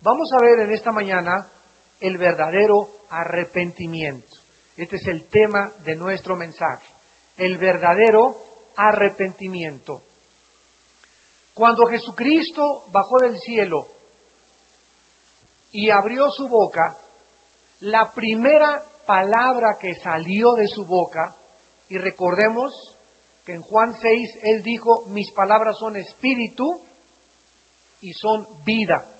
Vamos a ver en esta mañana el verdadero arrepentimiento. Este es el tema de nuestro mensaje. El verdadero arrepentimiento. Cuando Jesucristo bajó del cielo y abrió su boca, la primera palabra que salió de su boca, y recordemos que en Juan 6 él dijo, mis palabras son espíritu y son vida.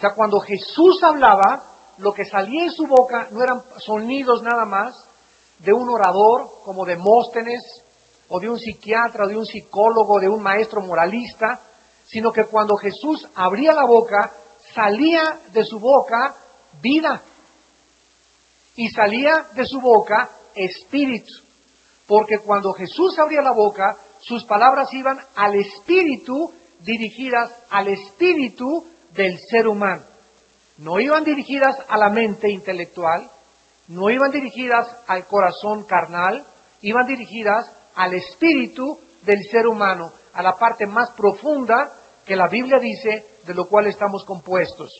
O sea, cuando Jesús hablaba, lo que salía en su boca no eran sonidos nada más de un orador como Demóstenes o de un psiquiatra, o de un psicólogo, de un maestro moralista, sino que cuando Jesús abría la boca, salía de su boca vida y salía de su boca espíritu. Porque cuando Jesús abría la boca, sus palabras iban al espíritu, dirigidas al espíritu del ser humano. No iban dirigidas a la mente intelectual, no iban dirigidas al corazón carnal, iban dirigidas al espíritu del ser humano, a la parte más profunda que la Biblia dice de lo cual estamos compuestos.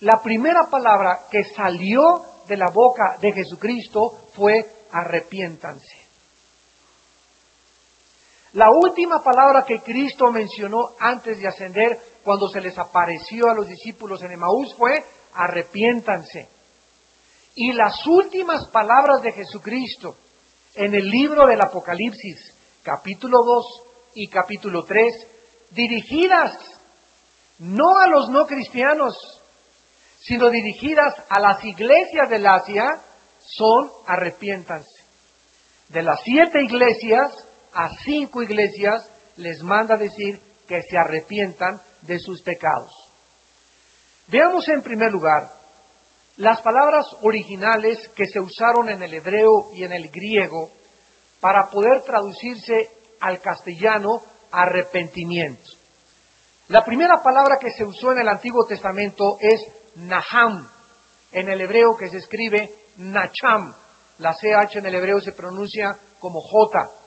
La primera palabra que salió de la boca de Jesucristo fue arrepiéntanse. La última palabra que Cristo mencionó antes de ascender, cuando se les apareció a los discípulos en Emaús, fue arrepiéntanse. Y las últimas palabras de Jesucristo en el libro del Apocalipsis, capítulo 2 y capítulo 3, dirigidas no a los no cristianos, sino dirigidas a las iglesias del Asia, son arrepiéntanse. De las siete iglesias a cinco iglesias les manda decir que se arrepientan de sus pecados. Veamos en primer lugar las palabras originales que se usaron en el hebreo y en el griego para poder traducirse al castellano arrepentimiento. La primera palabra que se usó en el Antiguo Testamento es Naham, en el hebreo que se escribe Nacham. La CH en el hebreo se pronuncia como J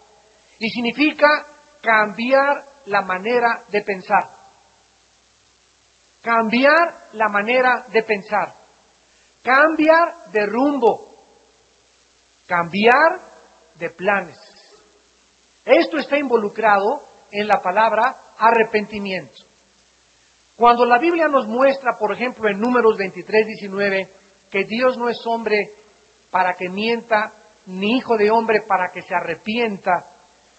y significa cambiar la manera de pensar. Cambiar la manera de pensar. Cambiar de rumbo. Cambiar de planes. Esto está involucrado en la palabra arrepentimiento. Cuando la Biblia nos muestra, por ejemplo, en Números 23, 19, que Dios no es hombre para que mienta, ni hijo de hombre para que se arrepienta,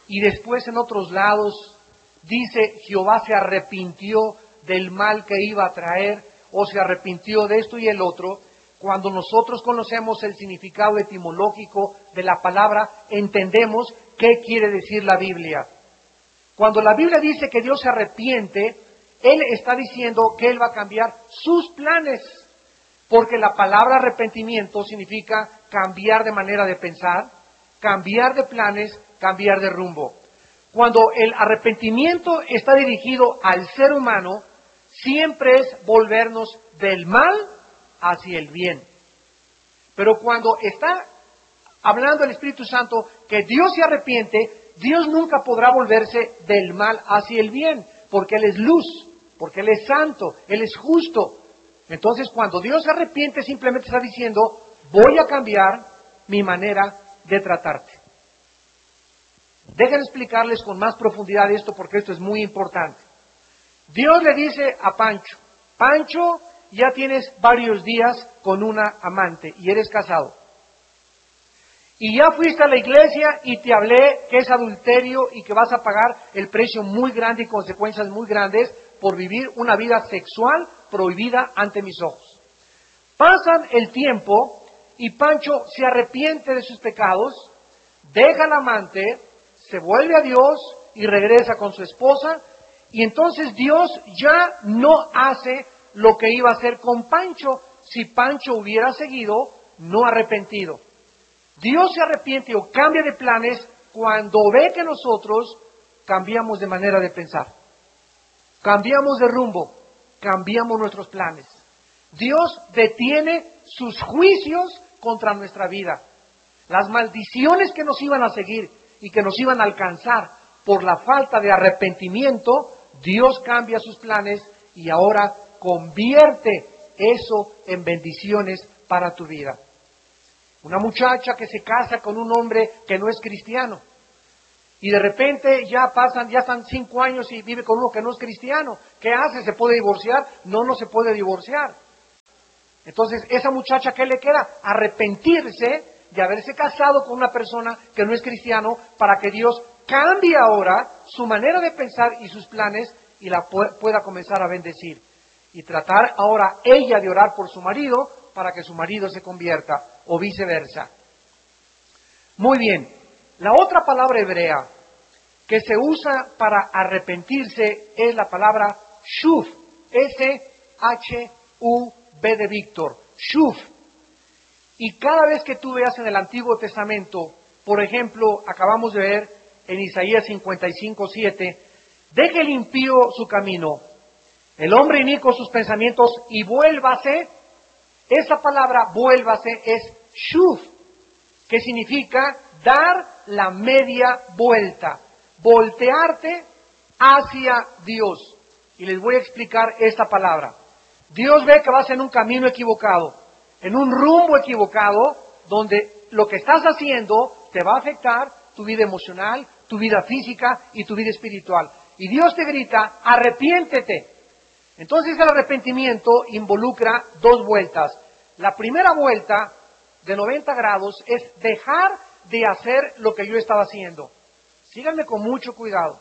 y después en otros lados dice Jehová se arrepintió del mal que iba a traer, o se arrepintió de esto y el otro, cuando nosotros conocemos el significado etimológico de la palabra, entendemos qué quiere decir la Biblia. Cuando la Biblia dice que Dios se arrepiente, Él está diciendo que Él va a cambiar sus planes, porque la palabra arrepentimiento significa cambiar de manera de pensar, cambiar de planes, cambiar de rumbo. Cuando el arrepentimiento está dirigido al ser humano, siempre es volvernos del mal hacia el bien. Pero cuando está hablando el Espíritu Santo que Dios se arrepiente, Dios nunca podrá volverse del mal hacia el bien, porque Él es luz, porque Él es santo, Él es justo. Entonces, cuando Dios se arrepiente, simplemente está diciendo, voy a cambiar mi manera de tratarte. Dejen explicarles con más profundidad esto, porque esto es muy importante. Dios le dice a Pancho, Pancho, ya tienes varios días con una amante y eres casado. Y ya fuiste a la iglesia y te hablé que es adulterio y que vas a pagar el precio muy grande y consecuencias muy grandes por vivir una vida sexual prohibida ante mis ojos. Pasan el tiempo y Pancho se arrepiente de sus pecados, deja al amante, se vuelve a Dios y regresa con su esposa y entonces Dios ya no hace lo que iba a hacer con Pancho si Pancho hubiera seguido no arrepentido. Dios se arrepiente o cambia de planes cuando ve que nosotros cambiamos de manera de pensar. Cambiamos de rumbo, cambiamos nuestros planes. Dios detiene sus juicios contra nuestra vida. Las maldiciones que nos iban a seguir y que nos iban a alcanzar por la falta de arrepentimiento, Dios cambia sus planes y ahora convierte eso en bendiciones para tu vida. Una muchacha que se casa con un hombre que no es cristiano. Y de repente ya pasan, ya están cinco años y vive con uno que no es cristiano. ¿Qué hace? ¿Se puede divorciar? No, no se puede divorciar. Entonces, esa muchacha, ¿qué le queda? Arrepentirse de haberse casado con una persona que no es cristiano para que Dios cambie ahora su manera de pensar y sus planes y la pueda comenzar a bendecir. Y tratar ahora ella de orar por su marido para que su marido se convierta o viceversa. Muy bien, la otra palabra hebrea que se usa para arrepentirse es la palabra shuf, S-H-U-B de Víctor, shuf. Y cada vez que tú veas en el Antiguo Testamento, por ejemplo, acabamos de ver en Isaías 55, 7, deje el impío su camino, el hombre inico sus pensamientos y vuélvase esa palabra vuélvase es shuf, que significa dar la media vuelta, voltearte hacia Dios. Y les voy a explicar esta palabra. Dios ve que vas en un camino equivocado, en un rumbo equivocado, donde lo que estás haciendo te va a afectar tu vida emocional, tu vida física y tu vida espiritual. Y Dios te grita, arrepiéntete, entonces el arrepentimiento involucra dos vueltas. La primera vuelta de 90 grados es dejar de hacer lo que yo estaba haciendo. Síganme con mucho cuidado.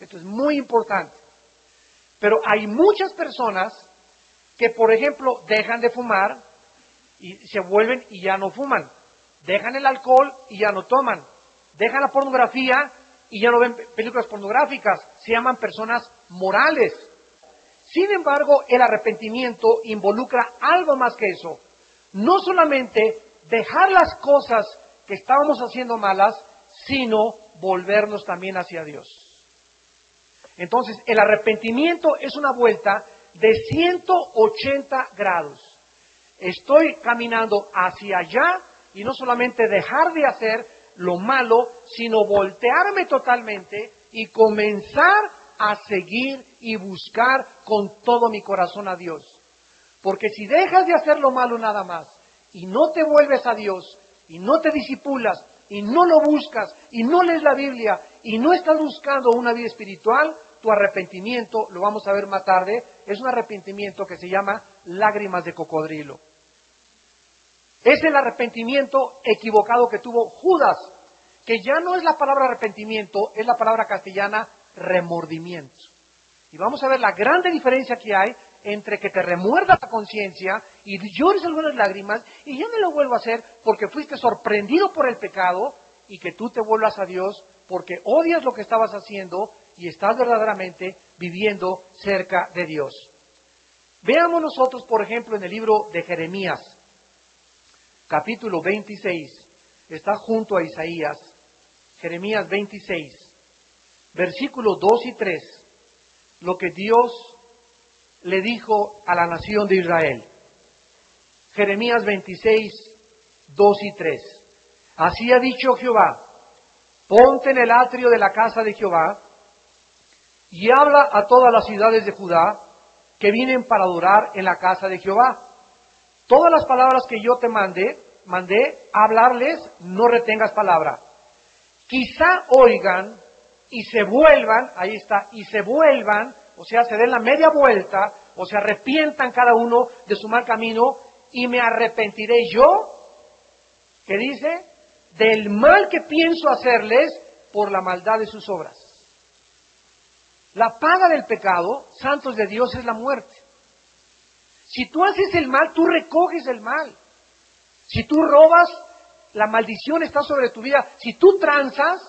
Esto es muy importante. Pero hay muchas personas que, por ejemplo, dejan de fumar y se vuelven y ya no fuman. Dejan el alcohol y ya no toman. Dejan la pornografía y ya no ven películas pornográficas. Se llaman personas morales. Sin embargo, el arrepentimiento involucra algo más que eso. No solamente dejar las cosas que estábamos haciendo malas, sino volvernos también hacia Dios. Entonces, el arrepentimiento es una vuelta de 180 grados. Estoy caminando hacia allá y no solamente dejar de hacer lo malo, sino voltearme totalmente y comenzar a seguir y buscar con todo mi corazón a Dios. Porque si dejas de hacer lo malo nada más y no te vuelves a Dios y no te disipulas y no lo buscas y no lees la Biblia y no estás buscando una vida espiritual, tu arrepentimiento, lo vamos a ver más tarde, es un arrepentimiento que se llama lágrimas de cocodrilo. Es el arrepentimiento equivocado que tuvo Judas, que ya no es la palabra arrepentimiento, es la palabra castellana remordimiento. Y vamos a ver la grande diferencia que hay entre que te remuerda la conciencia y llores algunas lágrimas y ya no lo vuelvo a hacer porque fuiste sorprendido por el pecado y que tú te vuelvas a Dios porque odias lo que estabas haciendo y estás verdaderamente viviendo cerca de Dios. Veamos nosotros, por ejemplo, en el libro de Jeremías, capítulo 26, está junto a Isaías, Jeremías 26 versículos 2 y 3, lo que Dios le dijo a la nación de Israel. Jeremías 26, 2 y 3. Así ha dicho Jehová, ponte en el atrio de la casa de Jehová y habla a todas las ciudades de Judá que vienen para adorar en la casa de Jehová. Todas las palabras que yo te mandé, mandé hablarles, no retengas palabra. Quizá oigan y se vuelvan, ahí está, y se vuelvan, o sea, se den la media vuelta, o se arrepientan cada uno de su mal camino, y me arrepentiré yo, que dice, del mal que pienso hacerles por la maldad de sus obras. La paga del pecado, santos de Dios, es la muerte. Si tú haces el mal, tú recoges el mal. Si tú robas, la maldición está sobre tu vida. Si tú tranzas,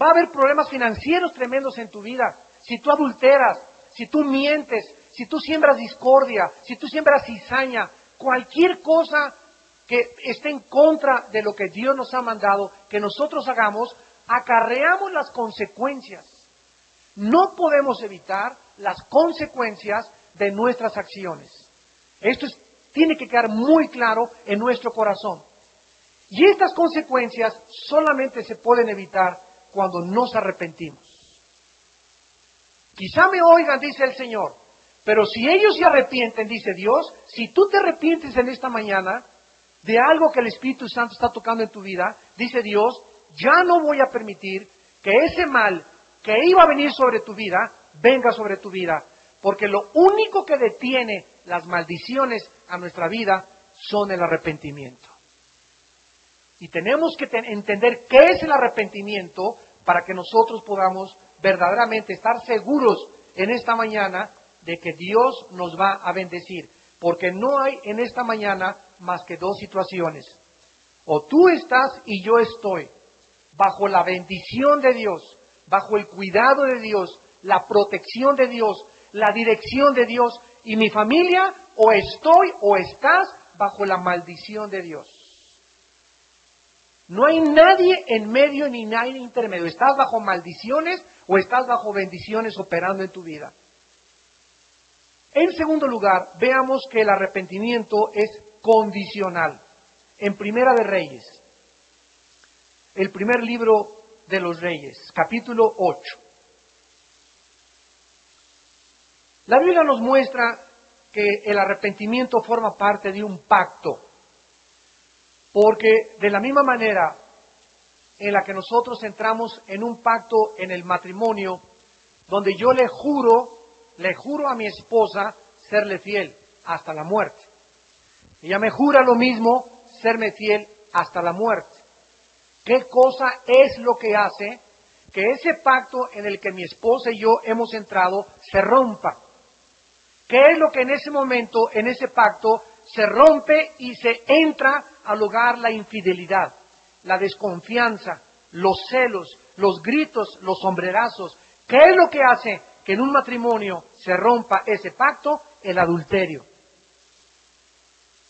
Va a haber problemas financieros tremendos en tu vida. Si tú adulteras, si tú mientes, si tú siembras discordia, si tú siembras cizaña, cualquier cosa que esté en contra de lo que Dios nos ha mandado que nosotros hagamos, acarreamos las consecuencias. No podemos evitar las consecuencias de nuestras acciones. Esto tiene que quedar muy claro en nuestro corazón. Y estas consecuencias solamente se pueden evitar cuando nos arrepentimos. Quizá me oigan, dice el Señor, Pero si ellos se arrepienten, dice Dios, si tú te arrepientes en esta mañana de algo que el Espíritu Santo está tocando en tu vida, dice Dios, ya no voy a permitir que ese mal que iba a venir sobre tu vida, venga sobre tu vida. Porque lo único que detiene las maldiciones a nuestra vida son el arrepentimiento. Y tenemos que entender qué es el arrepentimiento para que nosotros podamos verdaderamente estar seguros en esta mañana de que Dios nos va a bendecir. Porque no hay en esta mañana más que dos situaciones. O tú estás y yo estoy bajo la bendición de Dios, bajo el cuidado de Dios, la protección de Dios, la dirección de Dios y mi familia o estoy o estás bajo la maldición de Dios. No hay nadie en medio ni nadie intermedio. Estás bajo maldiciones o estás bajo bendiciones operando en tu vida. En segundo lugar, veamos que el arrepentimiento es condicional. En Primera de Reyes, el primer libro de los Reyes, capítulo 8. La Biblia nos muestra que el arrepentimiento forma parte de un pacto, porque de la misma manera en la que nosotros entramos en un pacto en el matrimonio, donde yo le juro, le juro a mi esposa serle fiel hasta la muerte. Ella me jura lo mismo, serme fiel hasta la muerte. ¿Qué cosa es lo que hace que ese pacto en el que mi esposa y yo hemos entrado se rompa? ¿Qué es lo que en ese momento, en ese pacto, se rompe y se entra al lugar la infidelidad, la desconfianza, los celos, los gritos, los sombrerazos? ¿Qué es lo que hace que en un matrimonio se rompa ese pacto? El adulterio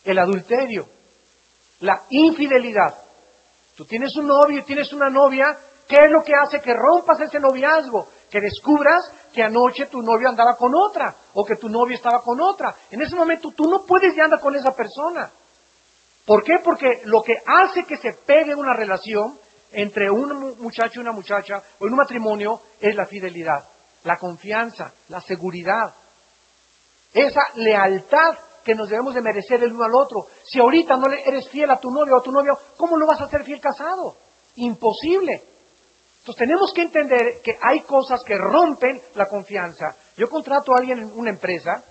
el adulterio, la infidelidad. Tú tienes un novio y tienes una novia, ¿qué es lo que hace que rompas ese noviazgo? Que descubras que anoche tu novio andaba con otra o que tu novio estaba con otra. En ese momento tú no puedes ya andar con esa persona. ¿Por qué? Porque lo que hace que se pegue una relación entre un muchacho y una muchacha o en un matrimonio es la fidelidad, la confianza, la seguridad, esa lealtad que nos debemos de merecer el uno al otro. Si ahorita no eres fiel a tu novio o a tu novio, ¿cómo lo vas a hacer fiel casado? Imposible. Entonces tenemos que entender que hay cosas que rompen la confianza. Yo contrato a alguien en una empresa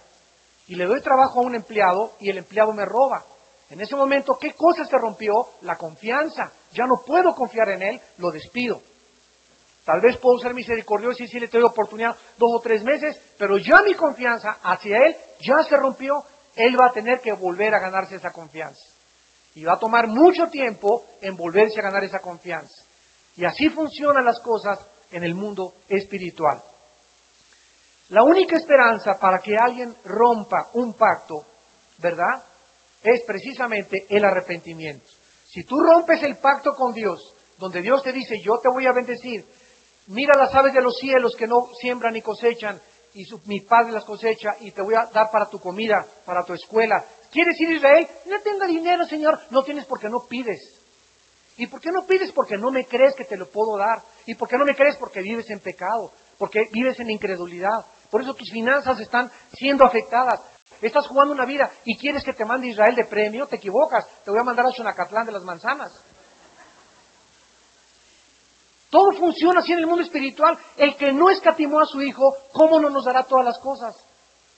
y le doy trabajo a un empleado y el empleado me roba. En ese momento, ¿qué cosa se rompió? La confianza. Ya no puedo confiar en él, lo despido. Tal vez puedo ser misericordioso y si le doy oportunidad dos o tres meses, pero ya mi confianza hacia él ya se rompió él va a tener que volver a ganarse esa confianza. Y va a tomar mucho tiempo en volverse a ganar esa confianza. Y así funcionan las cosas en el mundo espiritual. La única esperanza para que alguien rompa un pacto, ¿verdad? Es precisamente el arrepentimiento. Si tú rompes el pacto con Dios, donde Dios te dice, yo te voy a bendecir, mira las aves de los cielos que no siembran ni cosechan, y mi padre las cosecha y te voy a dar para tu comida, para tu escuela. ¿Quieres ir a Israel? No tengo dinero, Señor. No tienes porque no pides. ¿Y por qué no pides? Porque no me crees que te lo puedo dar. ¿Y por qué no me crees? Porque vives en pecado, porque vives en incredulidad. Por eso tus finanzas están siendo afectadas. Estás jugando una vida y quieres que te mande Israel de premio, te equivocas. Te voy a mandar a Xonacatlán de las manzanas. Todo funciona así en el mundo espiritual. El que no escatimó a su hijo, ¿cómo no nos dará todas las cosas?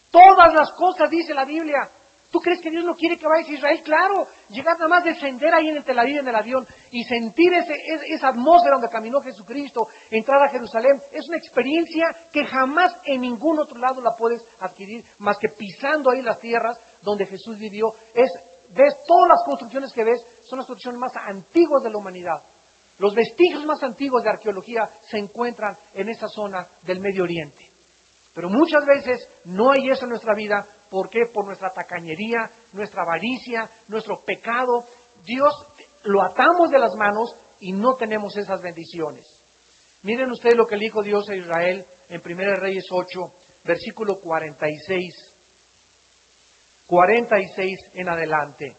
Todas las cosas, dice la Biblia. ¿Tú crees que Dios no quiere que vayas a Israel? Claro, llegar nada más descender ahí en el Tel en el avión y sentir ese, esa atmósfera donde caminó Jesucristo, entrar a Jerusalén, es una experiencia que jamás en ningún otro lado la puedes adquirir más que pisando ahí las tierras donde Jesús vivió. Es, ves, todas las construcciones que ves son las construcciones más antiguas de la humanidad. Los vestigios más antiguos de arqueología se encuentran en esa zona del Medio Oriente. Pero muchas veces no hay eso en nuestra vida. ¿Por qué? Por nuestra tacañería, nuestra avaricia, nuestro pecado. Dios lo atamos de las manos y no tenemos esas bendiciones. Miren ustedes lo que le dijo Dios a Israel en 1 Reyes 8, versículo 46. 46 en adelante.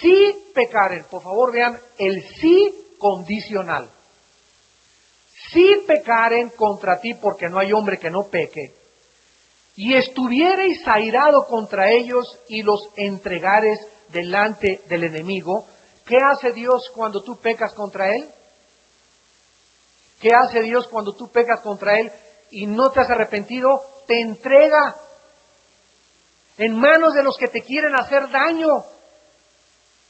Si pecaren, por favor vean el sí condicional. Si pecaren contra ti, porque no hay hombre que no peque, y estuviereis airado contra ellos y los entregares delante del enemigo, ¿qué hace Dios cuando tú pecas contra Él? ¿Qué hace Dios cuando tú pecas contra Él y no te has arrepentido? Te entrega en manos de los que te quieren hacer daño.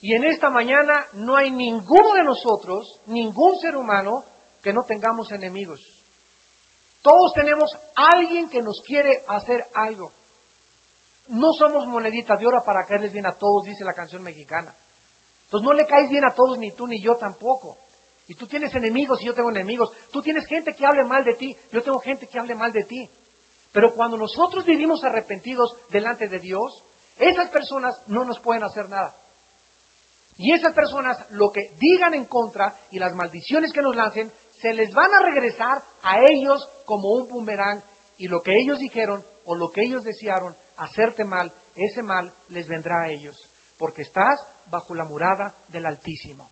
Y en esta mañana no hay ninguno de nosotros, ningún ser humano, que no tengamos enemigos. Todos tenemos alguien que nos quiere hacer algo. No somos moneditas de oro para caerles bien a todos, dice la canción mexicana. Entonces no le caes bien a todos, ni tú ni yo tampoco. Y tú tienes enemigos y yo tengo enemigos. Tú tienes gente que hable mal de ti, yo tengo gente que hable mal de ti. Pero cuando nosotros vivimos arrepentidos delante de Dios, esas personas no nos pueden hacer nada. Y esas personas lo que digan en contra y las maldiciones que nos lancen, se les van a regresar a ellos como un boomerang y lo que ellos dijeron o lo que ellos desearon hacerte mal, ese mal les vendrá a ellos, porque estás bajo la murada del Altísimo.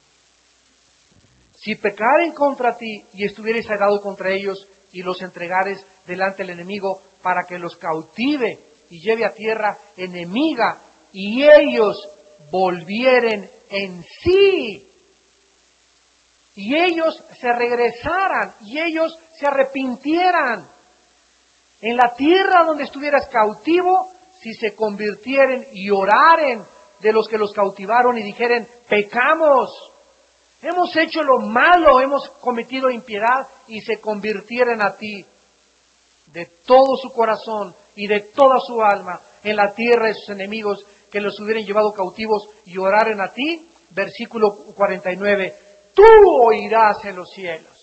Si pecaren contra ti y estuvieres airado contra ellos y los entregares delante del enemigo para que los cautive y lleve a tierra enemiga y ellos volvieren en sí. Y ellos se regresaran y ellos se arrepintieran. En la tierra donde estuvieras cautivo, si se convirtieren y oraren de los que los cautivaron y dijeren, pecamos, hemos hecho lo malo, hemos cometido impiedad y se convirtieren a ti. De todo su corazón y de toda su alma en la tierra de sus enemigos que los hubieran llevado cautivos y oraren a ti, versículo 49, tú oirás en los cielos.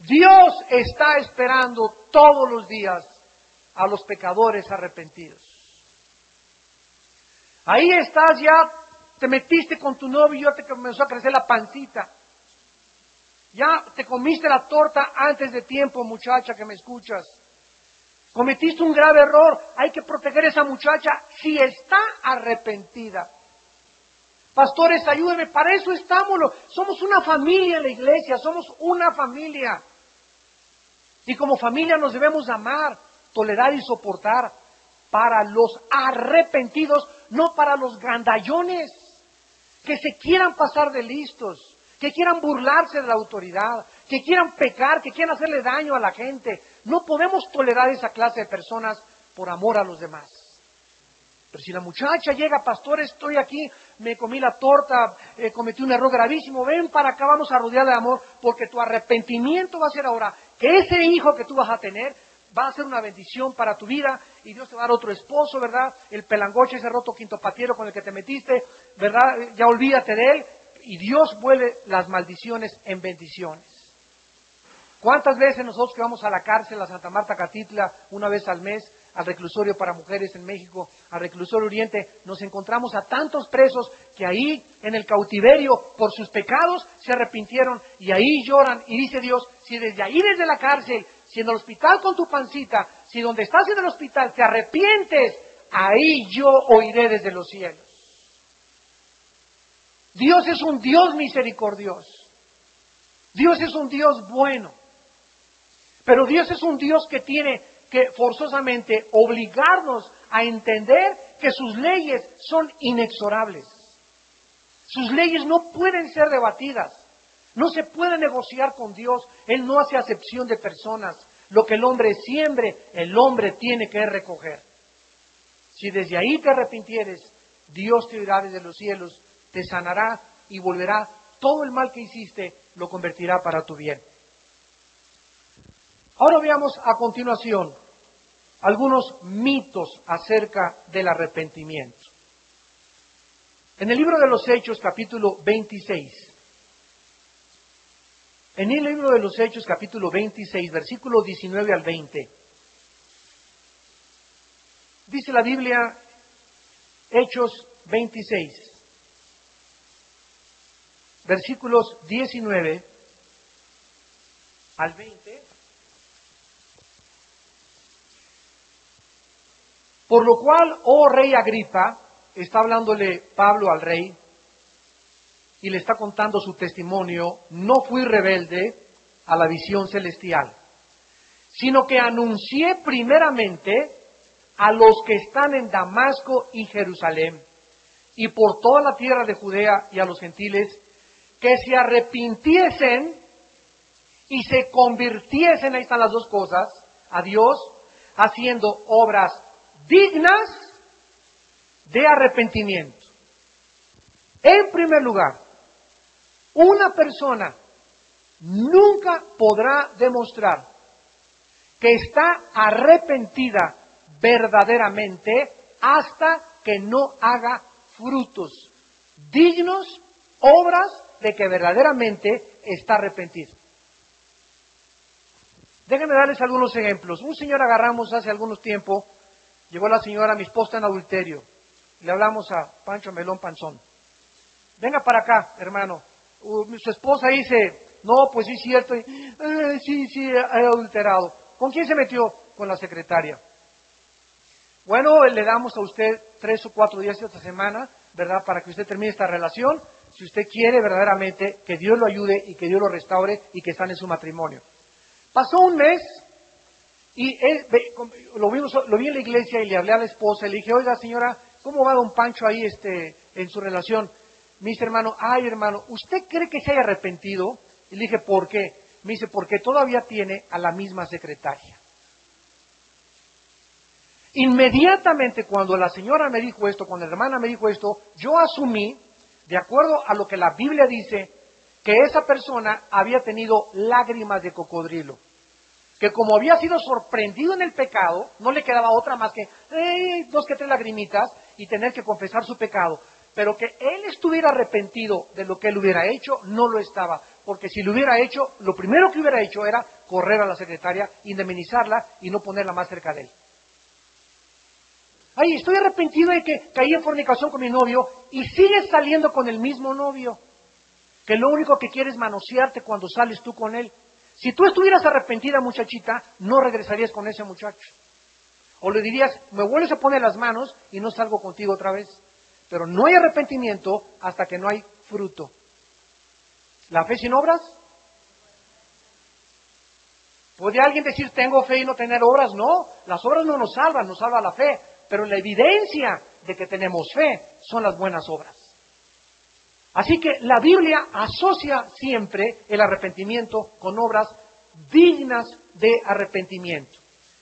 Dios está esperando todos los días a los pecadores arrepentidos. Ahí estás ya, te metiste con tu novio y ya te comenzó a crecer la pancita. Ya te comiste la torta antes de tiempo, muchacha que me escuchas. Cometiste un grave error. Hay que proteger a esa muchacha si está arrepentida. Pastores, ayúdenme, para eso estamos. Somos una familia en la iglesia, somos una familia. Y como familia nos debemos amar, tolerar y soportar para los arrepentidos, no para los grandallones que se quieran pasar de listos, que quieran burlarse de la autoridad, que quieran pecar, que quieran hacerle daño a la gente. No podemos tolerar esa clase de personas por amor a los demás. Pero si la muchacha llega, pastor, estoy aquí, me comí la torta, eh, cometí un error gravísimo, ven para acá, vamos a rodear de amor, porque tu arrepentimiento va a ser ahora que ese hijo que tú vas a tener va a ser una bendición para tu vida y Dios te va a dar otro esposo, ¿verdad? El pelangoche, ese roto quinto patiero con el que te metiste, ¿verdad? Ya olvídate de él y Dios vuelve las maldiciones en bendiciones. ¿Cuántas veces nosotros que vamos a la cárcel, a Santa Marta Catitla, una vez al mes, al reclusorio para mujeres en México, al reclusorio Oriente, nos encontramos a tantos presos que ahí en el cautiverio por sus pecados se arrepintieron y ahí lloran y dice Dios, si desde ahí desde la cárcel, si en el hospital con tu pancita, si donde estás en el hospital te arrepientes, ahí yo oiré desde los cielos. Dios es un Dios misericordioso. Dios es un Dios bueno. Pero Dios es un Dios que tiene que forzosamente obligarnos a entender que sus leyes son inexorables. Sus leyes no pueden ser debatidas. No se puede negociar con Dios. Él no hace acepción de personas. Lo que el hombre siembre, el hombre tiene que recoger. Si desde ahí te arrepintieres, Dios te oirá desde los cielos, te sanará y volverá todo el mal que hiciste, lo convertirá para tu bien. Ahora veamos a continuación algunos mitos acerca del arrepentimiento. En el libro de los Hechos, capítulo 26, en el libro de los Hechos, capítulo 26, versículo 19 al 20, dice la Biblia, Hechos 26, versículos 19 al 20, Por lo cual, oh rey Agripa, está hablándole Pablo al rey y le está contando su testimonio, no fui rebelde a la visión celestial, sino que anuncié primeramente a los que están en Damasco y Jerusalén y por toda la tierra de Judea y a los gentiles que se arrepintiesen y se convirtiesen, ahí están las dos cosas, a Dios, haciendo obras dignas de arrepentimiento. En primer lugar, una persona nunca podrá demostrar que está arrepentida verdaderamente hasta que no haga frutos dignos, obras de que verdaderamente está arrepentido. Déjenme darles algunos ejemplos. Un señor agarramos hace algunos tiempo, llegó la señora, mi esposa en adulterio. Le hablamos a Pancho Melón Panzón. Venga para acá, hermano. su esposa dice, no, pues sí es cierto. Eh, sí, sí, he adulterado. ¿Con quién se metió? Con la secretaria. Bueno, le damos a usted tres o cuatro días esta semana, ¿verdad? Para que usted termine esta relación. Si usted quiere verdaderamente que Dios lo ayude y que Dios lo restaure y que en su matrimonio. Pasó un mes y él, lo, lo vi en la iglesia y le hablé a la esposa y le dije, oiga señora, ¿cómo va don Pancho ahí este, en su relación? Me dice hermano, ay hermano, ¿usted cree que se haya arrepentido? Y le dije, ¿por qué? Me dice, porque todavía tiene a la misma secretaria. Inmediatamente cuando la señora me dijo esto, cuando la hermana me dijo esto, yo asumí, de acuerdo a lo que la Biblia dice, que esa persona había tenido lágrimas de cocodrilo. Que como había sido sorprendido en el pecado, no le quedaba otra más que dos que tres lagrimitas y tener que confesar su pecado. Pero que él estuviera arrepentido de lo que él hubiera hecho, no lo estaba. Porque si lo hubiera hecho, lo primero que hubiera hecho era correr a la secretaria, indemnizarla y no ponerla más cerca de él. Ay, estoy arrepentido de que caí en fornicación con mi novio y sigues saliendo con el mismo novio. Que lo único que quiere es manosearte cuando sales tú con él. Si tú estuvieras arrepentida, muchachita, no regresarías con ese muchacho. O le dirías, me vuelves a poner las manos y no salgo contigo otra vez. Pero no hay arrepentimiento hasta que no hay fruto. ¿La fe sin obras? ¿Puede alguien decir tengo fe y no tener obras? No, las obras no nos salvan, nos salva la fe. Pero la evidencia de que tenemos fe son las buenas obras. Así que la Biblia asocia siempre el arrepentimiento con obras dignas de arrepentimiento.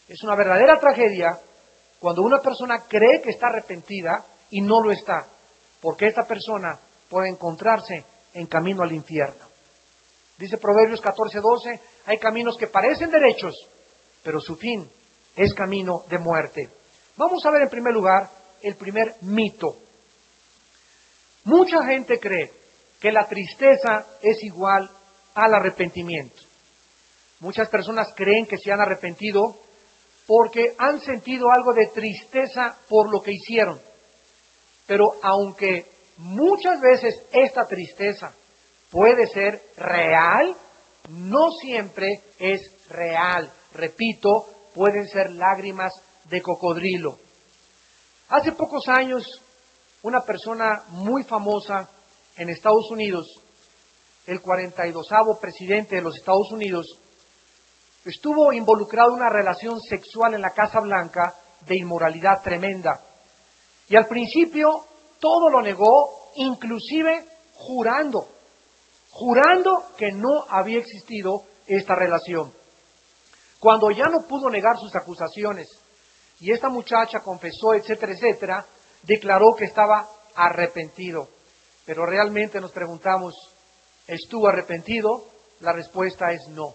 Es una verdadera tragedia cuando una persona cree que está arrepentida y no lo está, porque esta persona puede encontrarse en camino al infierno. Dice Proverbios 14:12, hay caminos que parecen derechos, pero su fin es camino de muerte. Vamos a ver en primer lugar el primer mito. Mucha gente cree que la tristeza es igual al arrepentimiento. Muchas personas creen que se han arrepentido porque han sentido algo de tristeza por lo que hicieron. Pero aunque muchas veces esta tristeza puede ser real, no siempre es real. Repito, pueden ser lágrimas de cocodrilo. Hace pocos años, una persona muy famosa en Estados Unidos, el 42 presidente de los Estados Unidos, estuvo involucrado en una relación sexual en la Casa Blanca de inmoralidad tremenda. Y al principio todo lo negó, inclusive jurando, jurando que no había existido esta relación. Cuando ya no pudo negar sus acusaciones y esta muchacha confesó, etcétera, etcétera, declaró que estaba arrepentido. Pero realmente nos preguntamos, ¿estuvo arrepentido? La respuesta es no.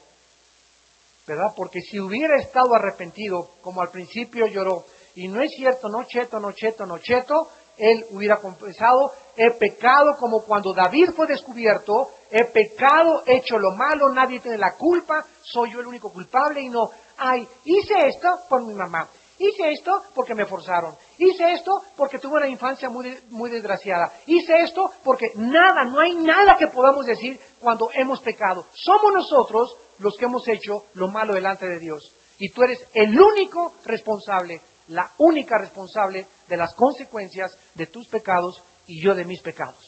¿Verdad? Porque si hubiera estado arrepentido, como al principio lloró, y no es cierto, no cheto, no cheto, no cheto, él hubiera confesado, he pecado como cuando David fue descubierto, he pecado, he hecho lo malo, nadie tiene la culpa, soy yo el único culpable y no, ay, hice esto por mi mamá, hice esto porque me forzaron, hice esto porque tuve una infancia muy, muy desgraciada, hice esto porque nada, no hay nada que podamos decir cuando hemos pecado. Somos nosotros los que hemos hecho lo malo delante de Dios. Y tú eres el único responsable la única responsable de las consecuencias de tus pecados y yo de mis pecados.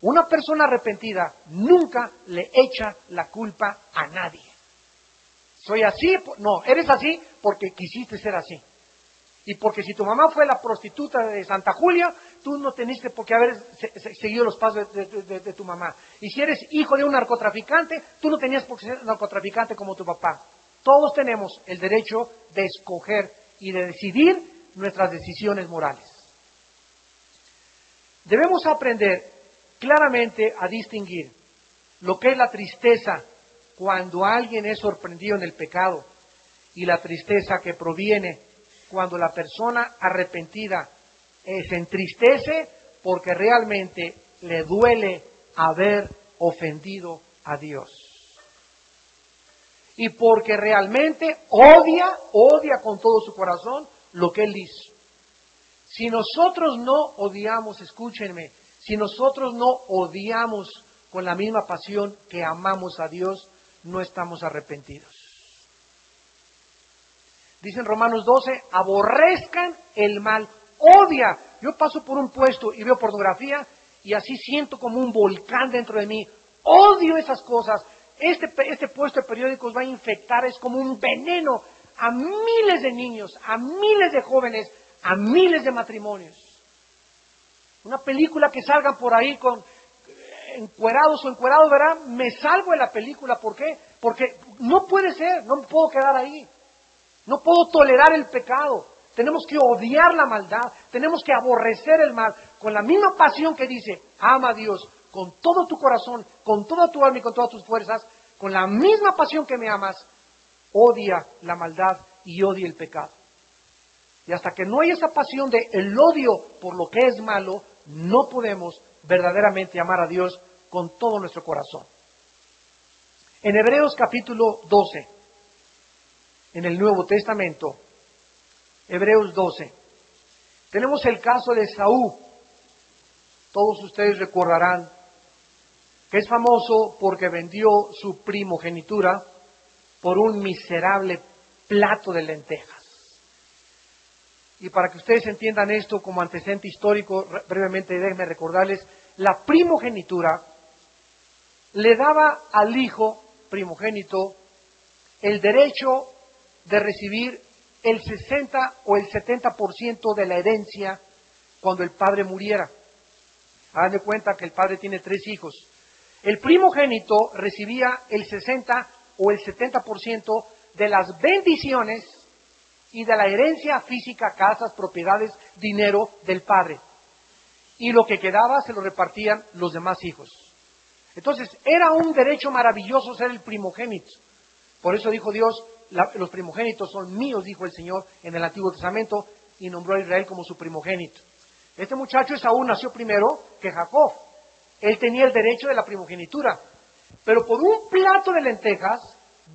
Una persona arrepentida nunca le echa la culpa a nadie. Soy así, no, eres así porque quisiste ser así. Y porque si tu mamá fue la prostituta de Santa Julia, tú no teniste por qué haber seguido los pasos de, tu mamá. Y si eres hijo de un narcotraficante, tú no tenías por qué ser narcotraficante como tu papá. Todos tenemos el derecho de escoger y de decidir nuestras decisiones morales. Debemos aprender claramente a distinguir lo que es la tristeza cuando alguien es sorprendido en el pecado y la tristeza que proviene cuando la persona arrepentida se entristece porque realmente le duele haber ofendido a Dios. Y porque realmente odia, odia con todo su corazón lo que Él hizo. Si nosotros no odiamos, escúchenme, si nosotros no odiamos con la misma pasión que amamos a Dios, no estamos arrepentidos. Dice en Romanos 12, aborrezcan el mal, odia. Yo paso por un puesto y veo pornografía y así siento como un volcán dentro de mí. Odio esas cosas. Este, este puesto de periódicos va a infectar, es como un veneno a miles de niños, a miles de jóvenes, a miles de matrimonios. Una película que salgan por ahí con encuerados o encuerados, ¿verdad? Me salvo de la película. ¿Por qué? Porque no puede ser, no puedo quedar ahí. No puedo tolerar el pecado. Tenemos que odiar la maldad, tenemos que aborrecer el mal con la misma pasión que dice, ama a Dios con todo tu corazón, con toda tu alma y con todas tus fuerzas, con la misma pasión que me amas, odia la maldad y odia el pecado. Y hasta que no hay esa pasión de el odio por lo que es malo, no podemos verdaderamente amar a Dios con todo nuestro corazón. En Hebreos capítulo 12, en el Nuevo Testamento, Hebreos 12. Tenemos el caso de Saúl. Todos ustedes recordarán que es famoso porque vendió su primogenitura por un miserable plato de lentejas. Y para que ustedes entiendan esto como antecedente histórico, brevemente déjenme recordarles, la primogenitura le daba al hijo primogénito el derecho de recibir el 60 o el 70% de la herencia cuando el padre muriera. Hagan de cuenta que el padre tiene tres hijos. El primogénito recibía el 60 o el 70% de las bendiciones y de la herencia física, casas, propiedades, dinero del padre. Y lo que quedaba se lo repartían los demás hijos. Entonces, era un derecho maravilloso ser el primogénito. Por eso dijo Dios, los primogénitos son míos, dijo el Señor en el Antiguo Testamento, y nombró a Israel como su primogénito. Este muchacho Esaú nació primero que Jacob. Él tenía el derecho de la primogenitura, pero por un plato de lentejas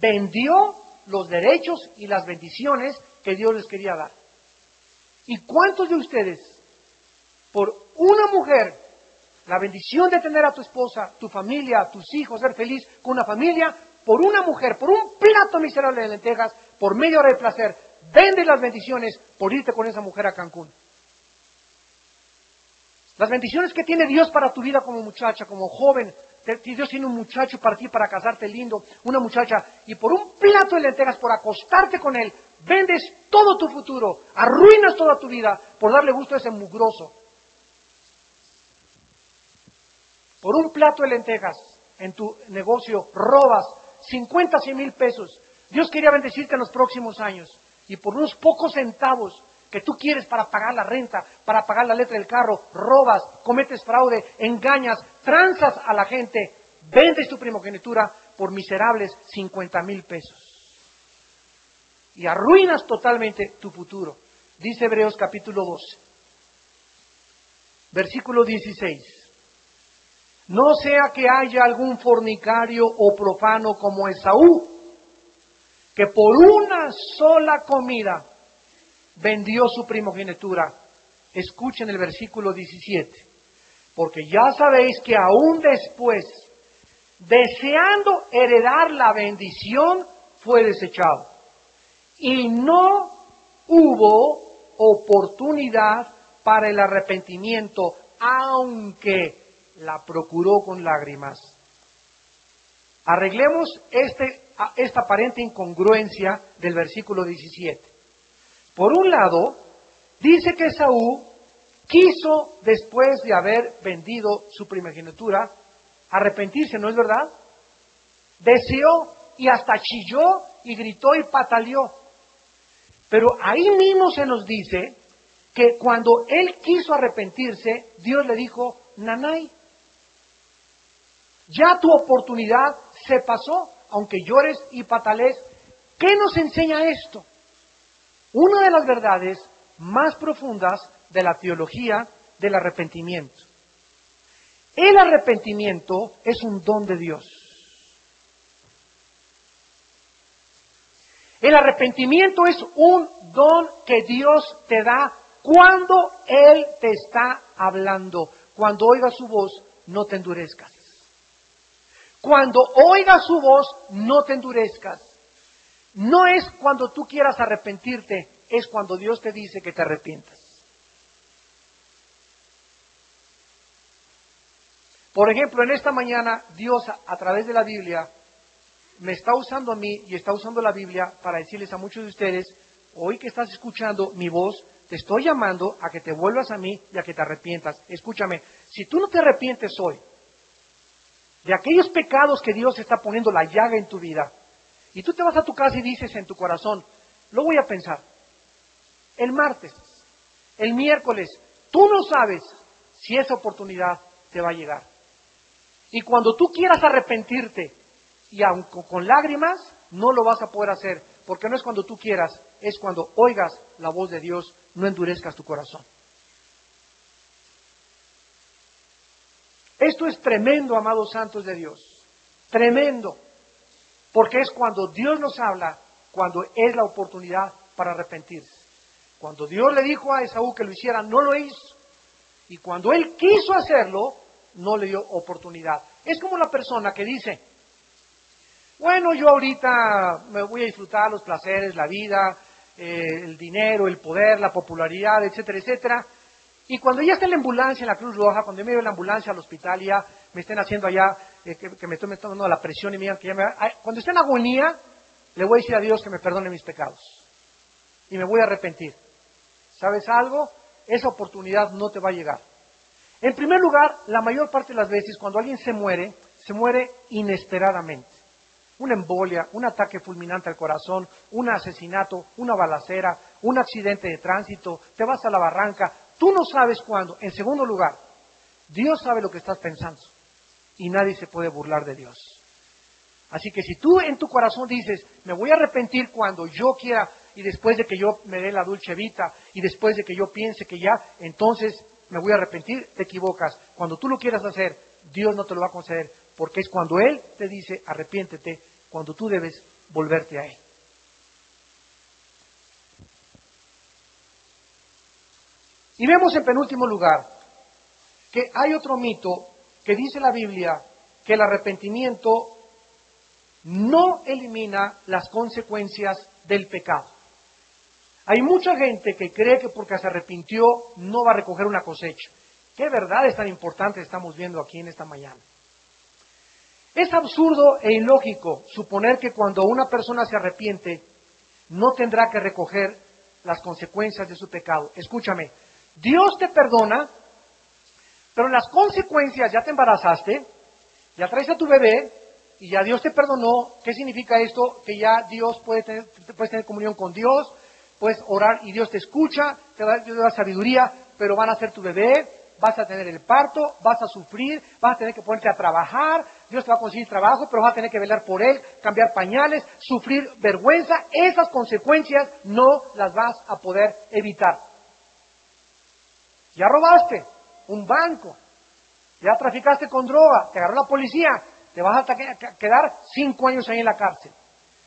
vendió los derechos y las bendiciones que Dios les quería dar. ¿Y cuántos de ustedes, por una mujer, la bendición de tener a tu esposa, tu familia, tus hijos, ser feliz con una familia, por una mujer, por un plato miserable de lentejas, por medio de placer, vende las bendiciones por irte con esa mujer a Cancún. Las bendiciones que tiene Dios para tu vida como muchacha, como joven. Dios tiene un muchacho para ti, para casarte lindo, una muchacha, y por un plato de lentejas, por acostarte con él, vendes todo tu futuro, arruinas toda tu vida por darle gusto a ese mugroso. Por un plato de lentejas en tu negocio robas 50, 100 mil pesos. Dios quería bendecirte en los próximos años. Y por unos pocos centavos que tú quieres para pagar la renta, para pagar la letra del carro, robas, cometes fraude, engañas, tranzas a la gente, vendes tu primogenitura por miserables 50 mil pesos. Y arruinas totalmente tu futuro. Dice Hebreos capítulo 12, versículo 16. No sea que haya algún fornicario o profano como Esaú, que por una sola comida vendió su primogenitura. Escuchen el versículo 17. Porque ya sabéis que aún después, deseando heredar la bendición, fue desechado. Y no hubo oportunidad para el arrepentimiento, aunque la procuró con lágrimas. Arreglemos este esta aparente incongruencia del versículo 17. Por un lado, dice que Saúl quiso, después de haber vendido su primogenitura, arrepentirse, ¿no es verdad? Deseó y hasta chilló y gritó y pataleó. Pero ahí mismo se nos dice que cuando él quiso arrepentirse, Dios le dijo, Nanay, ya tu oportunidad se pasó, aunque llores y patales. ¿Qué nos enseña esto? Una de las verdades más profundas de la teología del arrepentimiento. El arrepentimiento es un don de Dios. El arrepentimiento es un don que Dios te da cuando Él te está hablando. Cuando oigas su voz, no te endurezcas. Cuando oigas su voz, no te endurezcas. No es cuando tú quieras arrepentirte, es cuando Dios te dice que te arrepientas. Por ejemplo, en esta mañana Dios a través de la Biblia me está usando a mí y está usando la Biblia para decirles a muchos de ustedes, hoy que estás escuchando mi voz, te estoy llamando a que te vuelvas a mí y a que te arrepientas. Escúchame, si tú no te arrepientes hoy de aquellos pecados que Dios está poniendo la llaga en tu vida, y tú te vas a tu casa y dices en tu corazón, lo voy a pensar, el martes, el miércoles, tú no sabes si esa oportunidad te va a llegar. Y cuando tú quieras arrepentirte y aun con lágrimas, no lo vas a poder hacer, porque no es cuando tú quieras, es cuando oigas la voz de Dios, no endurezcas tu corazón. Esto es tremendo, amados santos de Dios, tremendo, porque es cuando Dios nos habla, cuando es la oportunidad para arrepentirse. Cuando Dios le dijo a Esaú que lo hiciera, no lo hizo. Y cuando él quiso hacerlo, no le dio oportunidad. Es como la persona que dice, bueno, yo ahorita me voy a disfrutar los placeres, la vida, eh, el dinero, el poder, la popularidad, etcétera, etcétera. Y cuando ya esté en la ambulancia, en la Cruz Roja, cuando yo me lleve la ambulancia al hospital ya me estén haciendo allá, eh, que, me estén tomando la presión y me digan que ya me... Cuando esté en agonía, le voy a decir a Dios que me perdone mis pecados. Y me voy a arrepentir. ¿Sabes algo? Esa oportunidad no te va a llegar. En primer lugar, la mayor parte de las veces, cuando alguien se muere, se muere inesperadamente una embolia, un ataque fulminante al corazón, un asesinato, una balacera, un accidente de tránsito, te vas a la barranca, tú no sabes cuándo. En segundo lugar, Dios sabe lo que estás pensando y nadie se puede burlar de Dios. Así que si tú en tu corazón dices, me voy a arrepentir cuando yo quiera y después de que yo me dé la dulce vida y después de que yo piense que ya, entonces me voy a arrepentir, te equivocas. Cuando tú lo quieras hacer, Dios no te lo va a conceder, porque es cuando Él te dice, arrepiéntete, cuando tú debes volverte a Él. Y vemos en penúltimo lugar que hay otro mito que dice la Biblia que el arrepentimiento no elimina las consecuencias del pecado. Hay mucha gente que cree que porque se arrepintió no va a recoger una cosecha. ¿Qué verdades tan importantes estamos viendo aquí en esta mañana? Es absurdo e ilógico suponer que cuando una persona se arrepiente no tendrá que recoger las consecuencias de su pecado. Escúchame, Dios te perdona, pero las consecuencias ya te embarazaste, ya traes a tu bebé y ya Dios te perdonó. ¿Qué significa esto? Que ya Dios puede tener, puedes tener comunión con Dios, puedes orar y Dios te escucha, te da, te da sabiduría, pero van a ser tu bebé, vas a tener el parto, vas a sufrir, vas a tener que ponerte a trabajar, Dios te va a conseguir trabajo, pero vas a tener que velar por él, cambiar pañales, sufrir vergüenza. Esas consecuencias no las vas a poder evitar. Ya robaste un banco, ya traficaste con droga, te agarró la policía, te vas a quedar cinco años ahí en la cárcel.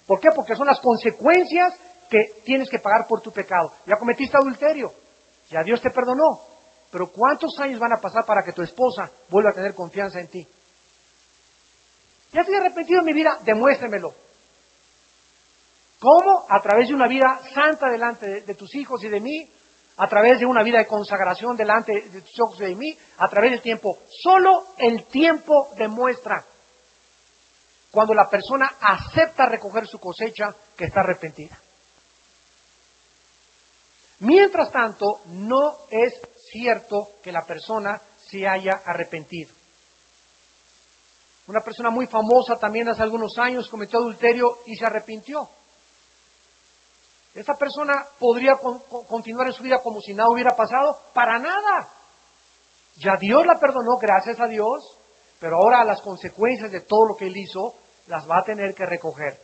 ¿Por qué? Porque son las consecuencias que tienes que pagar por tu pecado. Ya cometiste adulterio, ya Dios te perdonó, pero ¿cuántos años van a pasar para que tu esposa vuelva a tener confianza en ti? Ya estoy arrepentido en mi vida, demuéstremelo. ¿Cómo? A través de una vida santa delante de, tus hijos y de mí, a través de una vida de consagración delante de tus ojos y de mí, a través del tiempo. Solo el tiempo demuestra. cuando la persona acepta recoger su cosecha que está arrepentida. Mientras tanto, no es cierto que la persona se haya arrepentido. Una persona muy famosa también hace algunos años cometió adulterio y se arrepintió. ¿Esa persona podría continuar en su vida como si nada hubiera pasado? Para nada. Ya Dios la perdonó, gracias a Dios, pero ahora las consecuencias de todo lo que él hizo las va a tener que recoger.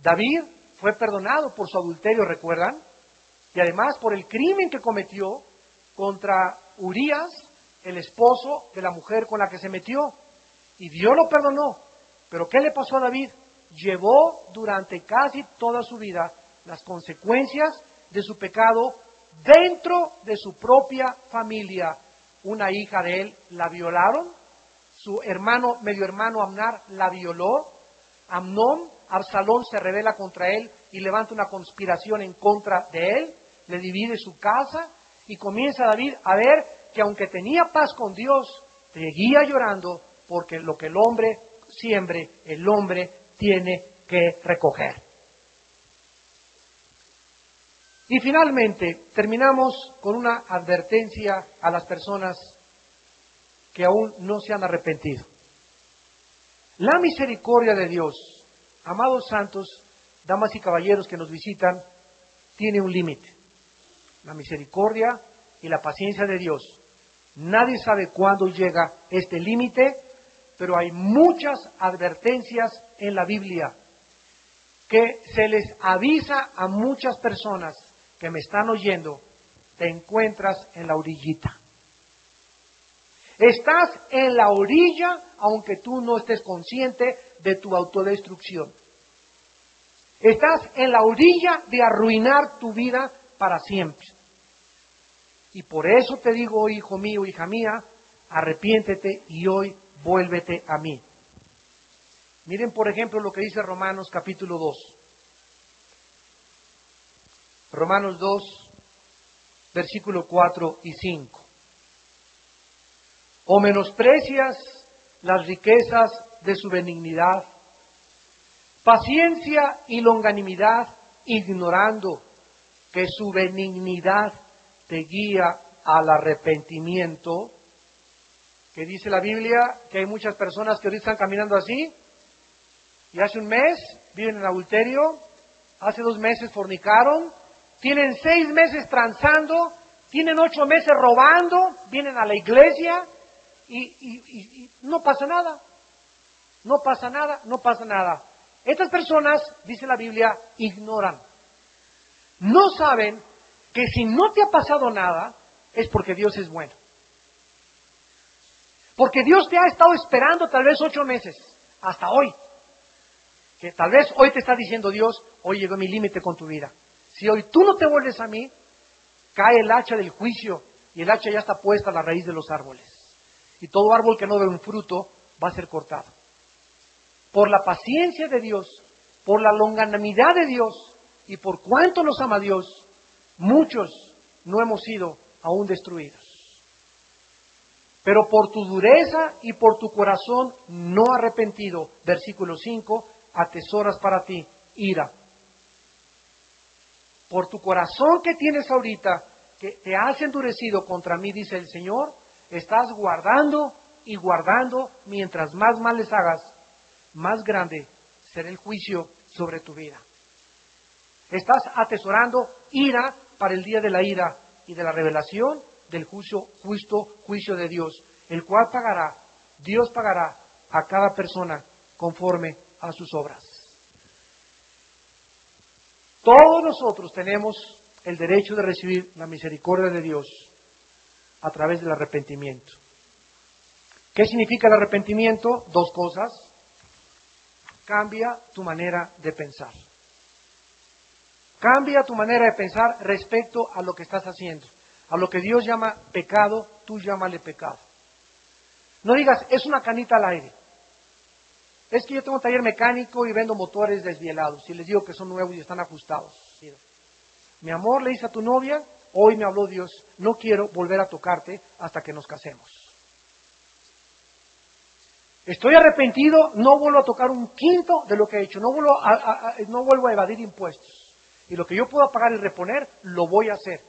David fue perdonado por su adulterio, ¿recuerdan? Y además por el crimen que cometió contra Urias, el esposo de la mujer con la que se metió. Y Dios lo perdonó. Pero ¿qué le pasó a David? Llevó durante casi toda su vida las consecuencias de su pecado dentro de su propia familia. Una hija de él la violaron, su hermano, medio hermano Amnar la violó, Amnón, Absalón se revela contra él y levanta una conspiración en contra de él, le divide su casa y comienza David a ver que aunque tenía paz con Dios, seguía llorando porque lo que el hombre siembre, el hombre tiene que recoger. Y finalmente, terminamos con una advertencia a las personas que aún no se han arrepentido. La misericordia de Dios, amados santos, damas y caballeros que nos visitan, tiene un límite. La misericordia y la paciencia de Dios. Nadie sabe cuándo llega este límite, pero hay muchas advertencias en la Biblia que se les avisa a muchas personas que me están oyendo, te encuentras en la orillita. Estás en la orilla aunque tú no estés consciente de tu autodestrucción. Estás en la orilla de arruinar tu vida para siempre. Y por eso te digo, hijo mío, hija mía, arrepiéntete y hoy vuélvete a mí. Miren, por ejemplo, lo que dice Romanos capítulo 2. Romanos 2, versículo 4 y 5. O menosprecias las riquezas de su benignidad, paciencia y longanimidad, ignorando que su benignidad te guía al arrepentimiento, que dice la Biblia que hay muchas personas que hoy están caminando así, y hace un mes viven en adulterio, hace dos meses fornicaron, tienen seis meses transando, tienen ocho meses robando, vienen a la iglesia y, no pasa nada. No pasa nada, no pasa nada. Estas personas, dice la Biblia, ignoran. No saben que si no te ha pasado nada, es porque Dios es bueno. Porque Dios te ha estado esperando tal vez ocho meses, hasta hoy. Que tal vez hoy te está diciendo Dios, hoy llegó mi límite con tu vida. Si hoy tú no te vuelves a mí, cae el hacha del juicio y el hacha ya está puesta a la raíz de los árboles. Y todo árbol que no dé un fruto va a ser cortado. Por la paciencia de Dios, por la longanimidad de Dios y por cuánto nos ama Dios, muchos no hemos sido aún destruidos. Pero por tu dureza y por tu corazón no arrepentido, versículo 5, atesoras para ti ira por tu corazón que tienes ahorita, que te has endurecido contra mí, dice el Señor, estás guardando y guardando, mientras más mal les hagas, más grande será el juicio sobre tu vida. Estás atesorando ira para el día de la ira y de la revelación del justo juicio de Dios, el cual pagará, Dios pagará a cada persona conforme a sus obras. Todos nosotros tenemos el derecho de recibir la misericordia de Dios a través del arrepentimiento. ¿Qué significa el arrepentimiento? Dos cosas. Cambia tu manera de pensar. Cambia tu manera de pensar respecto a lo que estás haciendo. A lo que Dios llama pecado, tú llámale pecado. No digas, es una canita al aire. Es que yo tengo un taller mecánico y vendo motores desvielados y les digo que son nuevos y están ajustados. Mi amor, le dice a tu novia, hoy me habló Dios, no quiero volver a tocarte hasta que nos casemos. Estoy arrepentido, no vuelvo a tocar un quinto de lo que he hecho, no vuelvo a, no vuelvo a evadir impuestos. Y lo que yo puedo pagar y reponer, lo voy a hacer.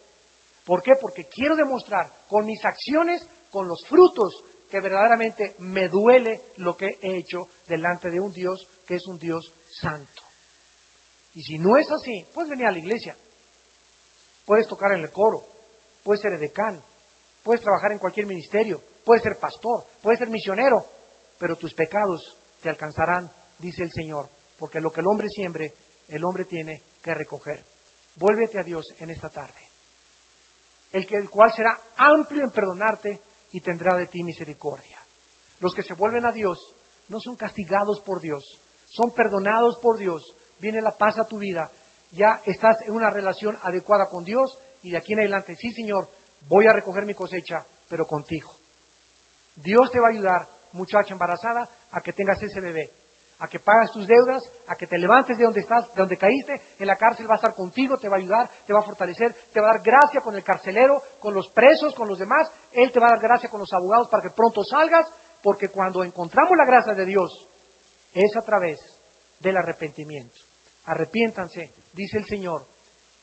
¿Por qué? Porque quiero demostrar con mis acciones, con los frutos, que verdaderamente me duele lo que he hecho delante de un Dios que es un Dios santo. Y si no es así, puedes venir a la iglesia, puedes tocar en el coro, puedes ser edecán, puedes trabajar en cualquier ministerio, puedes ser pastor, puedes ser misionero, pero tus pecados te alcanzarán, dice el Señor, porque lo que el hombre siembre, el hombre tiene que recoger. Vuélvete a Dios en esta tarde, el, que, el cual será amplio en perdonarte y tendrá de ti misericordia. Los que se vuelven a Dios no son castigados por Dios, son perdonados por Dios, viene la paz a tu vida, ya estás en una relación adecuada con Dios y de aquí en adelante, sí Señor, voy a recoger mi cosecha, pero contigo. Dios te va a ayudar muchacha embarazada, a que tengas ese bebé, a que pagas tus deudas, a que te levantes de donde estás, de donde caíste, en la cárcel va a estar contigo, te va a ayudar, te va a fortalecer, te va a dar gracia con el carcelero, con los presos, con los demás, Él te va a dar gracia con los abogados para que pronto salgas, porque cuando encontramos la gracia de Dios, es a través del arrepentimiento. Arrepiéntanse, dice el Señor,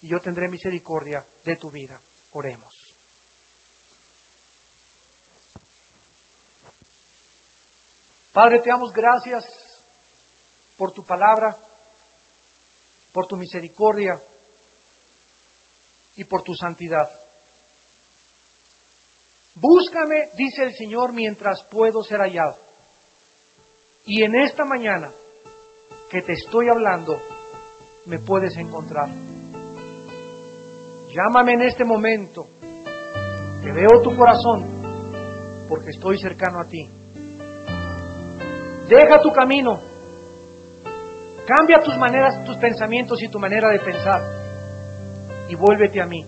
y yo tendré misericordia de tu vida. Oremos. Padre, te damos gracias por tu palabra, por tu misericordia y por tu santidad. Búscame, dice el Señor, mientras puedo ser hallado. Y en esta mañana que te estoy hablando, me puedes encontrar. Llámame en este momento, que veo tu corazón, porque estoy cercano a ti Deja tu camino. Cambia tus maneras, tus pensamientos y tu manera de pensar. Y vuélvete a mí.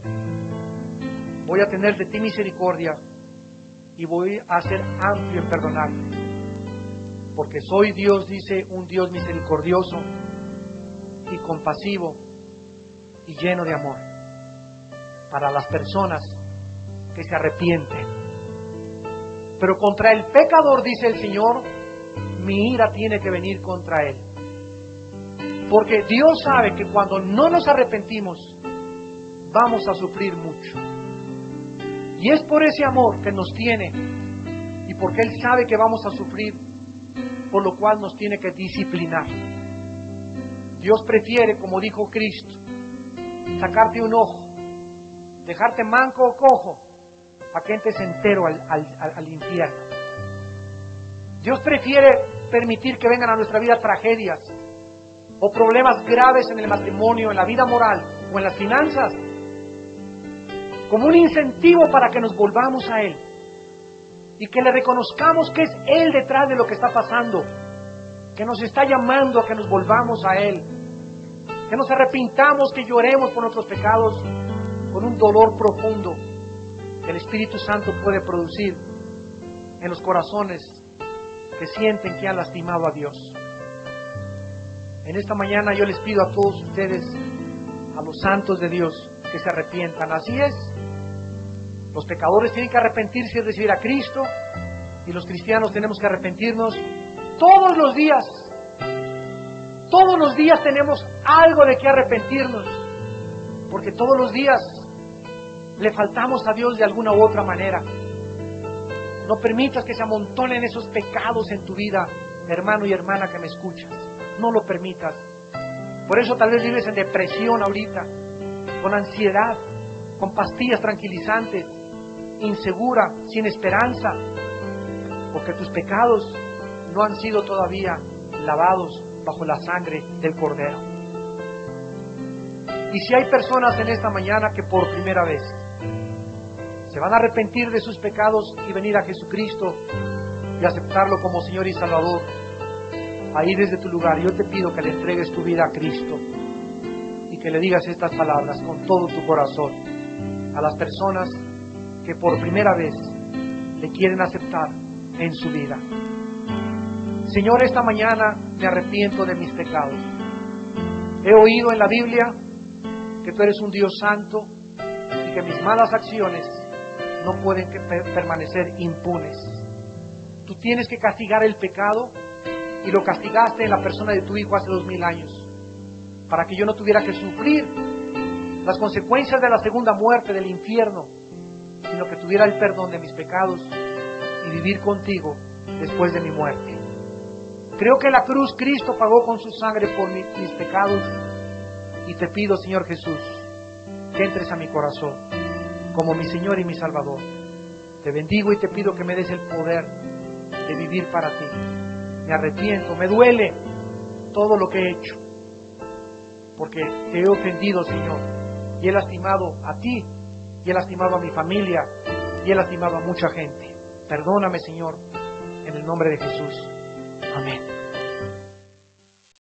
Voy a tener de ti misericordia y voy a ser amplio en perdonarte. Porque soy Dios, dice, un Dios misericordioso y compasivo y lleno de amor para las personas que se arrepienten. Pero contra el pecador, dice el Señor, mi ira tiene que venir contra él. Porque Dios sabe que cuando no nos arrepentimos, vamos a sufrir mucho. Y es por ese amor que nos tiene y porque Él sabe que vamos a sufrir, por lo cual nos tiene que disciplinar. Dios prefiere, como dijo Cristo, sacarte un ojo, dejarte manco o cojo, a que entres entero al, al, al infierno. Dios prefiere permitir que vengan a nuestra vida tragedias o problemas graves en el matrimonio, en la vida moral o en las finanzas, como un incentivo para que nos volvamos a Él y que le reconozcamos que es Él detrás de lo que está pasando, que nos está llamando a que nos volvamos a Él, que nos arrepintamos, que lloremos por nuestros pecados con un dolor profundo que el Espíritu Santo puede producir en los corazones que sienten que han lastimado a Dios. En esta mañana yo les pido a todos ustedes, a los santos de Dios, que se arrepientan. Así es. Los pecadores tienen que arrepentirse y recibir a Cristo, y los cristianos tenemos que arrepentirnos todos los días. Todos los días tenemos algo de que arrepentirnos, porque todos los días le faltamos a Dios de alguna u otra manera. No permitas que se amontonen esos pecados en tu vida, hermano y hermana que me escuchas. No lo permitas. Por eso tal vez vives en depresión ahorita, con ansiedad, con pastillas tranquilizantes, insegura, sin esperanza, porque tus pecados no han sido todavía lavados bajo la sangre del Cordero. Y si hay personas en esta mañana que por primera vez se van a arrepentir de sus pecados y venir a Jesucristo y aceptarlo como Señor y Salvador. Ahí desde tu lugar yo te pido que le entregues tu vida a Cristo y que le digas estas palabras con todo tu corazón a las personas que por primera vez le quieren aceptar en su vida. Señor, esta mañana me arrepiento de mis pecados. He oído en la Biblia que tú eres un Dios santo y que mis malas acciones no pueden permanecer impunes. tú tienes que castigar el pecado y lo castigaste en la persona de tu Hijo hace dos mil años, para que yo no tuviera que sufrir las consecuencias de la segunda muerte del infierno, sino que tuviera el perdón de mis pecados y vivir contigo después de mi muerte. Creo que la cruz Cristo pagó con su sangre por mis pecados y te pido, Señor Jesús, que entres a mi corazón como mi Señor y mi Salvador. Te bendigo y te pido que me des el poder de vivir para ti. Me arrepiento, me duele todo lo que he hecho, porque te he ofendido, Señor, y he lastimado a ti, y he lastimado a mi familia, y he lastimado a mucha gente. Perdóname, Señor, en el nombre de Jesús. Amén.